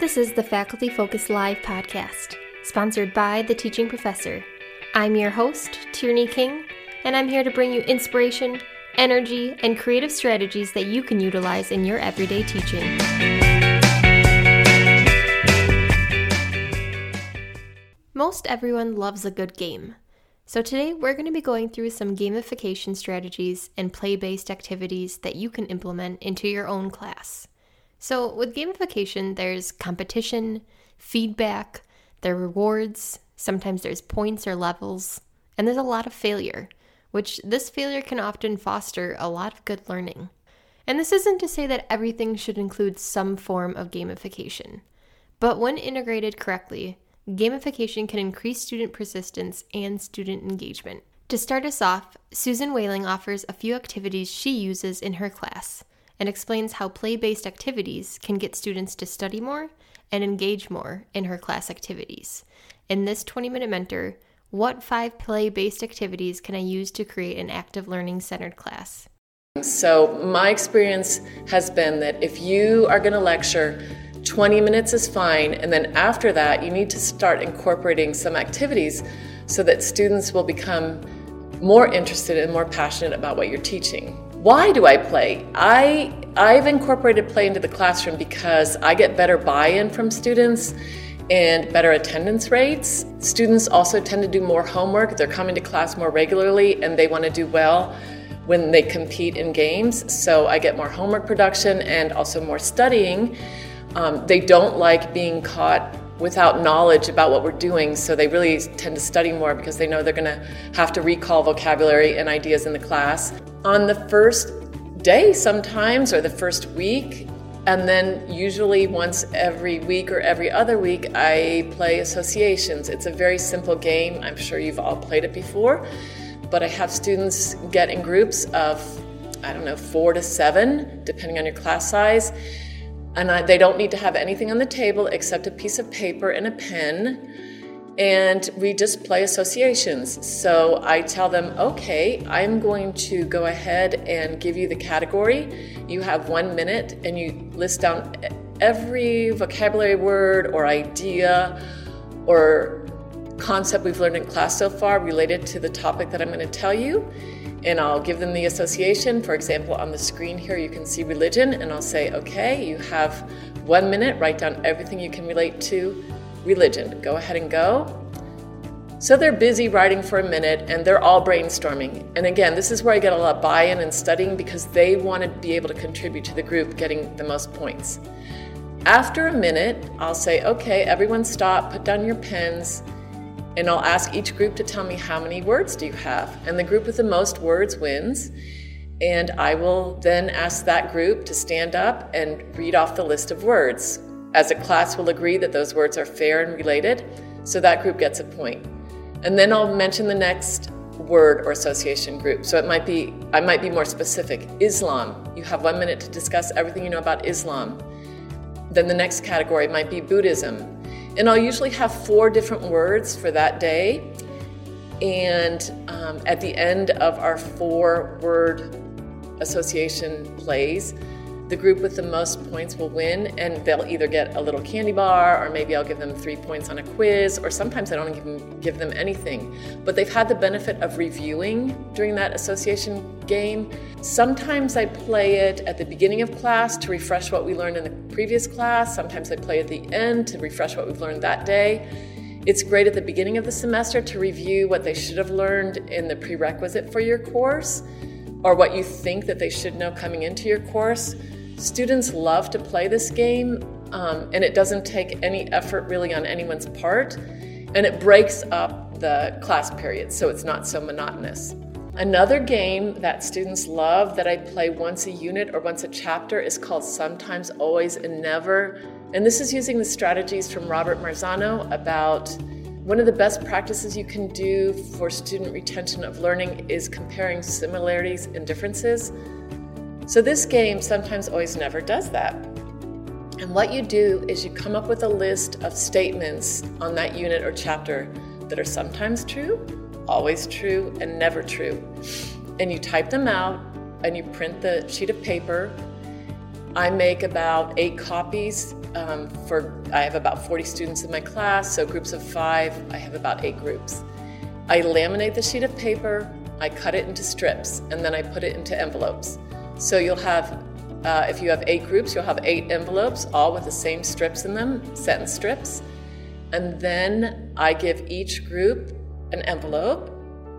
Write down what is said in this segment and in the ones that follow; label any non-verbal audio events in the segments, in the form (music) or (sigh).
This is the Faculty Focus Live podcast, sponsored by The Teaching Professor. I'm your host, Tierney King, and I'm here to bring you inspiration, energy, and creative strategies that you can utilize in your everyday teaching. Most everyone loves a good game. So, today we're going to be going through some gamification strategies and play based activities that you can implement into your own class. So, with gamification, there's competition, feedback, there are rewards, sometimes there's points or levels, and there's a lot of failure, which this failure can often foster a lot of good learning. And this isn't to say that everything should include some form of gamification, but when integrated correctly, gamification can increase student persistence and student engagement. To start us off, Susan Whaling offers a few activities she uses in her class and explains how play based activities can get students to study more and engage more in her class activities. In this 20 minute mentor, what five play based activities can I use to create an active learning centered class? So, my experience has been that if you are going to lecture, 20 minutes is fine, and then after that, you need to start incorporating some activities so that students will become more interested and more passionate about what you're teaching. Why do I play? I I've incorporated play into the classroom because I get better buy-in from students and better attendance rates. Students also tend to do more homework. They're coming to class more regularly and they want to do well when they compete in games. So I get more homework production and also more studying. Um, they don't like being caught without knowledge about what we're doing, so they really tend to study more because they know they're going to have to recall vocabulary and ideas in the class. On the first day, sometimes, or the first week, and then usually once every week or every other week, I play associations. It's a very simple game. I'm sure you've all played it before, but I have students get in groups of, I don't know, four to seven, depending on your class size and I, they don't need to have anything on the table except a piece of paper and a pen. And we just play associations. So I tell them, okay, I'm going to go ahead and give you the category. You have one minute and you list down every vocabulary word or idea or concept we've learned in class so far related to the topic that I'm going to tell you and I'll give them the association. For example, on the screen here, you can see religion, and I'll say, okay, you have one minute, write down everything you can relate to religion. Go ahead and go. So they're busy writing for a minute and they're all brainstorming. And again, this is where I get a lot of buy in and studying because they want to be able to contribute to the group getting the most points. After a minute, I'll say, okay, everyone stop, put down your pens and I'll ask each group to tell me how many words do you have. And the group with the most words wins. And I will then ask that group to stand up and read off the list of words. As a class, we'll agree that those words are fair and related, so that group gets a point. And then I'll mention the next word or association group. So it might be, I might be more specific. Islam. You have one minute to discuss everything you know about Islam. Then the next category might be Buddhism. And I'll usually have four different words for that day. And um, at the end of our four word association plays, the group with the most points will win, and they'll either get a little candy bar, or maybe I'll give them three points on a quiz, or sometimes I don't even give them anything. But they've had the benefit of reviewing during that association game. Sometimes I play it at the beginning of class to refresh what we learned in the previous class. Sometimes I play at the end to refresh what we've learned that day. It's great at the beginning of the semester to review what they should have learned in the prerequisite for your course or what you think that they should know coming into your course. Students love to play this game, um, and it doesn't take any effort really on anyone's part, and it breaks up the class period so it's not so monotonous. Another game that students love that I play once a unit or once a chapter is called Sometimes, Always, and Never. And this is using the strategies from Robert Marzano about one of the best practices you can do for student retention of learning is comparing similarities and differences. So this game sometimes always never does that. And what you do is you come up with a list of statements on that unit or chapter that are sometimes true, always true, and never true. And you type them out and you print the sheet of paper I make about eight copies um, for, I have about 40 students in my class, so groups of five, I have about eight groups. I laminate the sheet of paper, I cut it into strips, and then I put it into envelopes. So you'll have, uh, if you have eight groups, you'll have eight envelopes, all with the same strips in them, sentence strips. And then I give each group an envelope.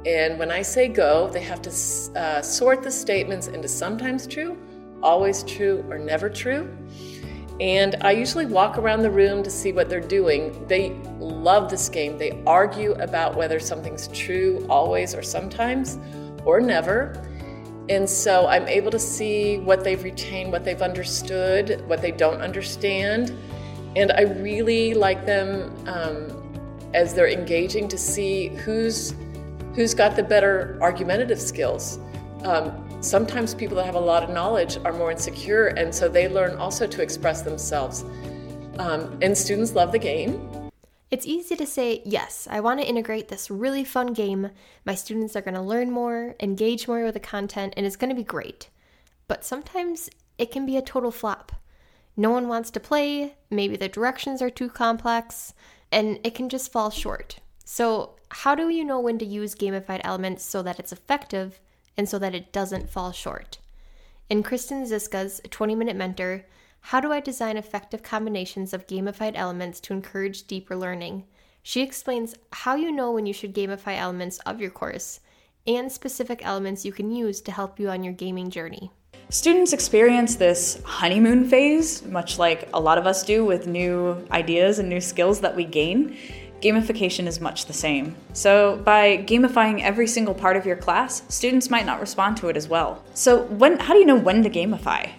And when I say go, they have to uh, sort the statements into sometimes true, always true, or never true. And I usually walk around the room to see what they're doing. They love this game. They argue about whether something's true always or sometimes or never. And so I'm able to see what they've retained, what they've understood, what they don't understand. And I really like them um, as they're engaging to see who's who's got the better argumentative skills. Um, sometimes people that have a lot of knowledge are more insecure, and so they learn also to express themselves. Um, and students love the game. It's easy to say, yes, I want to integrate this really fun game. My students are going to learn more, engage more with the content, and it's going to be great. But sometimes it can be a total flop. No one wants to play, maybe the directions are too complex, and it can just fall short. So, how do you know when to use gamified elements so that it's effective and so that it doesn't fall short? In Kristen Ziska's 20 Minute Mentor, How Do I Design Effective Combinations of Gamified Elements to Encourage Deeper Learning? She explains how you know when you should gamify elements of your course and specific elements you can use to help you on your gaming journey. Students experience this honeymoon phase, much like a lot of us do with new ideas and new skills that we gain. Gamification is much the same. So, by gamifying every single part of your class, students might not respond to it as well. So, when how do you know when to gamify?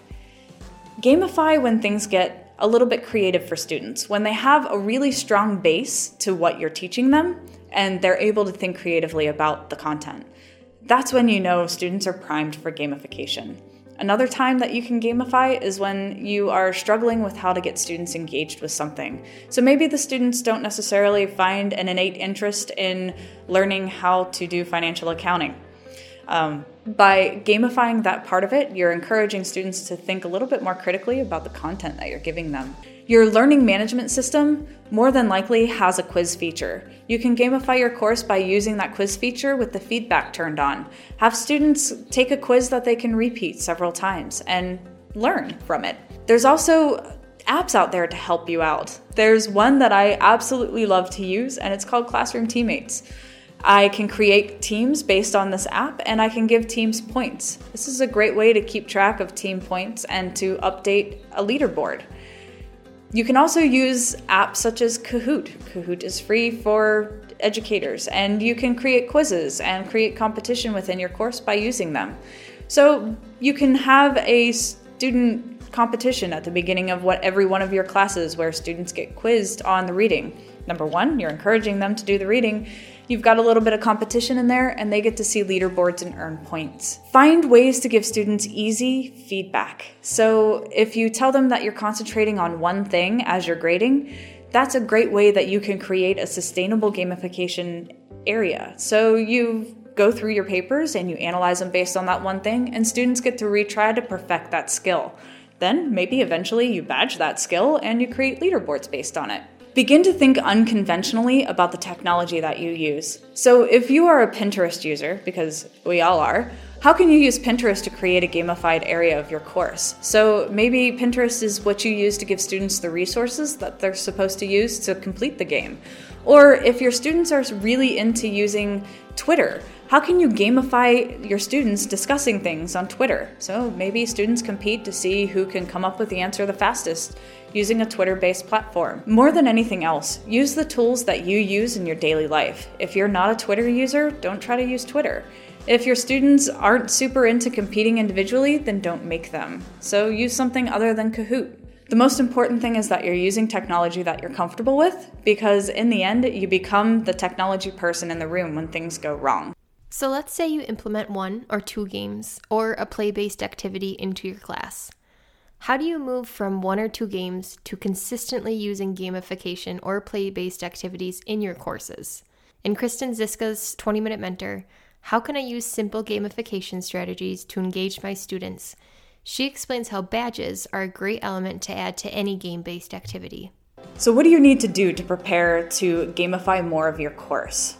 Gamify when things get a little bit creative for students, when they have a really strong base to what you're teaching them and they're able to think creatively about the content. That's when you know students are primed for gamification. Another time that you can gamify is when you are struggling with how to get students engaged with something. So maybe the students don't necessarily find an innate interest in learning how to do financial accounting. Um, by gamifying that part of it, you're encouraging students to think a little bit more critically about the content that you're giving them. Your learning management system more than likely has a quiz feature. You can gamify your course by using that quiz feature with the feedback turned on. Have students take a quiz that they can repeat several times and learn from it. There's also apps out there to help you out. There's one that I absolutely love to use, and it's called Classroom Teammates. I can create teams based on this app and I can give teams points. This is a great way to keep track of team points and to update a leaderboard. You can also use apps such as Kahoot. Kahoot is free for educators, and you can create quizzes and create competition within your course by using them. So you can have a student competition at the beginning of what every one of your classes where students get quizzed on the reading. Number one, you're encouraging them to do the reading. You've got a little bit of competition in there, and they get to see leaderboards and earn points. Find ways to give students easy feedback. So, if you tell them that you're concentrating on one thing as you're grading, that's a great way that you can create a sustainable gamification area. So, you go through your papers and you analyze them based on that one thing, and students get to retry to perfect that skill. Then, maybe eventually you badge that skill and you create leaderboards based on it. Begin to think unconventionally about the technology that you use. So, if you are a Pinterest user, because we all are, how can you use Pinterest to create a gamified area of your course? So, maybe Pinterest is what you use to give students the resources that they're supposed to use to complete the game. Or if your students are really into using Twitter, how can you gamify your students discussing things on Twitter? So maybe students compete to see who can come up with the answer the fastest using a Twitter based platform. More than anything else, use the tools that you use in your daily life. If you're not a Twitter user, don't try to use Twitter. If your students aren't super into competing individually, then don't make them. So use something other than Kahoot. The most important thing is that you're using technology that you're comfortable with because in the end, you become the technology person in the room when things go wrong. So let's say you implement one or two games or a play based activity into your class. How do you move from one or two games to consistently using gamification or play based activities in your courses? In Kristen Ziska's 20 Minute Mentor, how can I use simple gamification strategies to engage my students? She explains how badges are a great element to add to any game based activity. So, what do you need to do to prepare to gamify more of your course?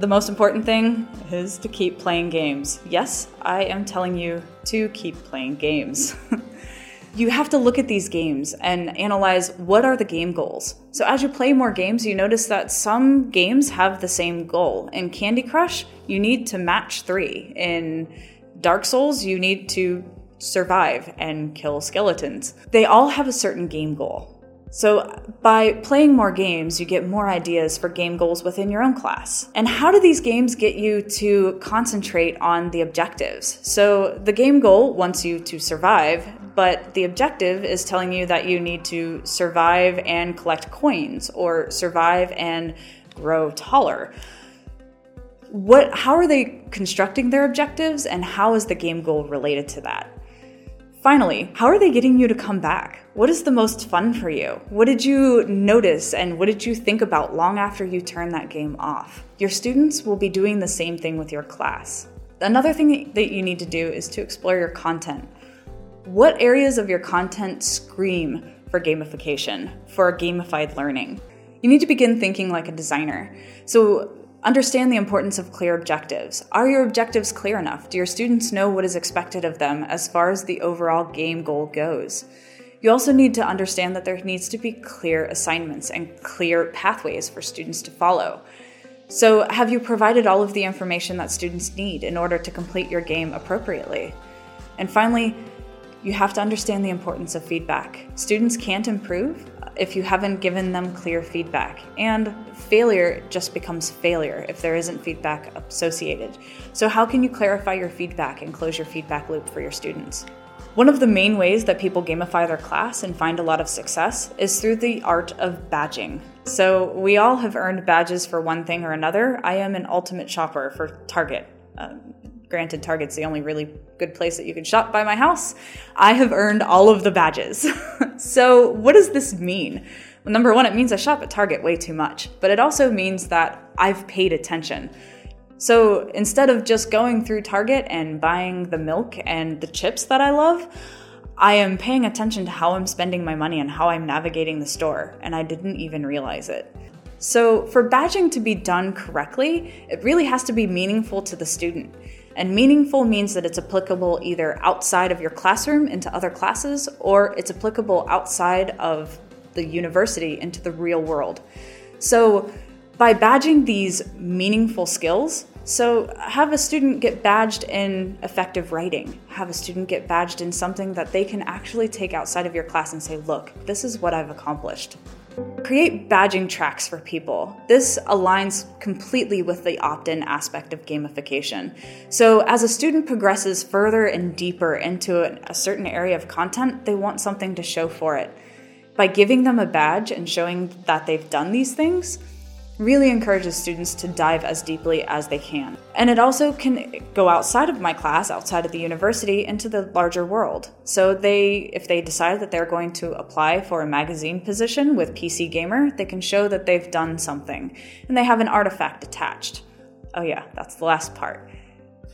The most important thing is to keep playing games. Yes, I am telling you to keep playing games. (laughs) you have to look at these games and analyze what are the game goals. So as you play more games, you notice that some games have the same goal. In Candy Crush, you need to match 3. In Dark Souls, you need to survive and kill skeletons. They all have a certain game goal. So, by playing more games, you get more ideas for game goals within your own class. And how do these games get you to concentrate on the objectives? So, the game goal wants you to survive, but the objective is telling you that you need to survive and collect coins or survive and grow taller. What how are they constructing their objectives and how is the game goal related to that? Finally, how are they getting you to come back? What is the most fun for you? What did you notice and what did you think about long after you turn that game off? Your students will be doing the same thing with your class. Another thing that you need to do is to explore your content. What areas of your content scream for gamification, for gamified learning? You need to begin thinking like a designer. So, Understand the importance of clear objectives. Are your objectives clear enough? Do your students know what is expected of them as far as the overall game goal goes? You also need to understand that there needs to be clear assignments and clear pathways for students to follow. So, have you provided all of the information that students need in order to complete your game appropriately? And finally, you have to understand the importance of feedback. Students can't improve if you haven't given them clear feedback. And failure just becomes failure if there isn't feedback associated. So, how can you clarify your feedback and close your feedback loop for your students? One of the main ways that people gamify their class and find a lot of success is through the art of badging. So, we all have earned badges for one thing or another. I am an ultimate shopper for Target. Um, Granted, Target's the only really good place that you can shop by my house. I have earned all of the badges. (laughs) so, what does this mean? Well, number one, it means I shop at Target way too much, but it also means that I've paid attention. So, instead of just going through Target and buying the milk and the chips that I love, I am paying attention to how I'm spending my money and how I'm navigating the store, and I didn't even realize it. So, for badging to be done correctly, it really has to be meaningful to the student. And meaningful means that it's applicable either outside of your classroom into other classes or it's applicable outside of the university into the real world. So, by badging these meaningful skills, so have a student get badged in effective writing, have a student get badged in something that they can actually take outside of your class and say, look, this is what I've accomplished. Create badging tracks for people. This aligns completely with the opt in aspect of gamification. So, as a student progresses further and deeper into a certain area of content, they want something to show for it. By giving them a badge and showing that they've done these things, really encourages students to dive as deeply as they can. And it also can go outside of my class, outside of the university, into the larger world. So they if they decide that they're going to apply for a magazine position with PC Gamer, they can show that they've done something and they have an artifact attached. Oh yeah, that's the last part.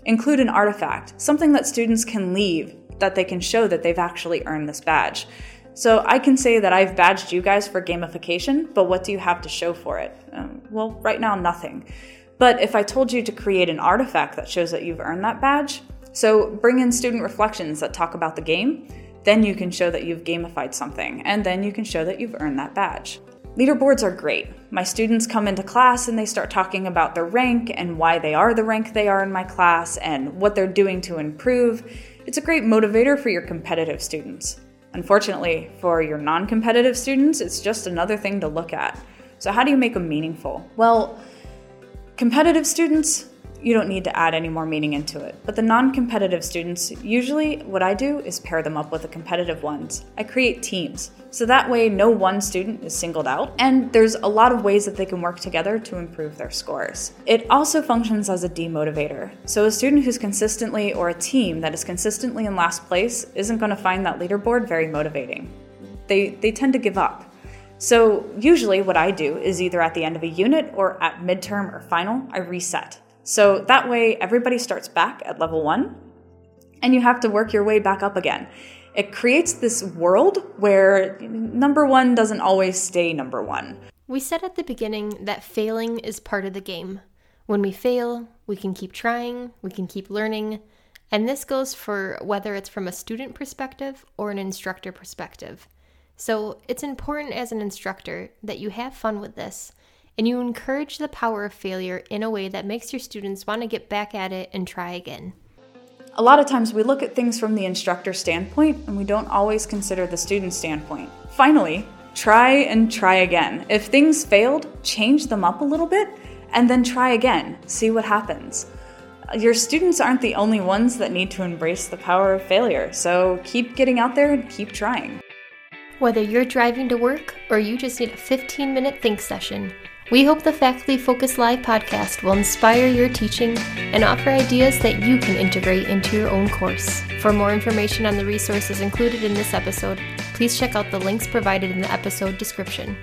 Include an artifact, something that students can leave that they can show that they've actually earned this badge. So I can say that I've badged you guys for gamification, but what do you have to show for it? Um, well, right now, nothing. But if I told you to create an artifact that shows that you've earned that badge, so bring in student reflections that talk about the game, then you can show that you've gamified something, and then you can show that you've earned that badge. Leaderboards are great. My students come into class and they start talking about their rank and why they are the rank they are in my class and what they're doing to improve. It's a great motivator for your competitive students. Unfortunately, for your non competitive students, it's just another thing to look at. So, how do you make them meaningful? Well, competitive students, you don't need to add any more meaning into it. But the non competitive students, usually what I do is pair them up with the competitive ones. I create teams. So that way, no one student is singled out, and there's a lot of ways that they can work together to improve their scores. It also functions as a demotivator. So, a student who's consistently, or a team that is consistently in last place, isn't going to find that leaderboard very motivating. They, they tend to give up. So, usually, what I do is either at the end of a unit or at midterm or final, I reset. So that way, everybody starts back at level one and you have to work your way back up again. It creates this world where number one doesn't always stay number one. We said at the beginning that failing is part of the game. When we fail, we can keep trying, we can keep learning, and this goes for whether it's from a student perspective or an instructor perspective. So it's important as an instructor that you have fun with this and you encourage the power of failure in a way that makes your students want to get back at it and try again. A lot of times we look at things from the instructor standpoint and we don't always consider the student standpoint. Finally, try and try again. If things failed, change them up a little bit and then try again. See what happens. Your students aren't the only ones that need to embrace the power of failure, so keep getting out there and keep trying. Whether you're driving to work or you just need a 15 minute think session, we hope the Faculty Focus Live podcast will inspire your teaching and offer ideas that you can integrate into your own course. For more information on the resources included in this episode, please check out the links provided in the episode description.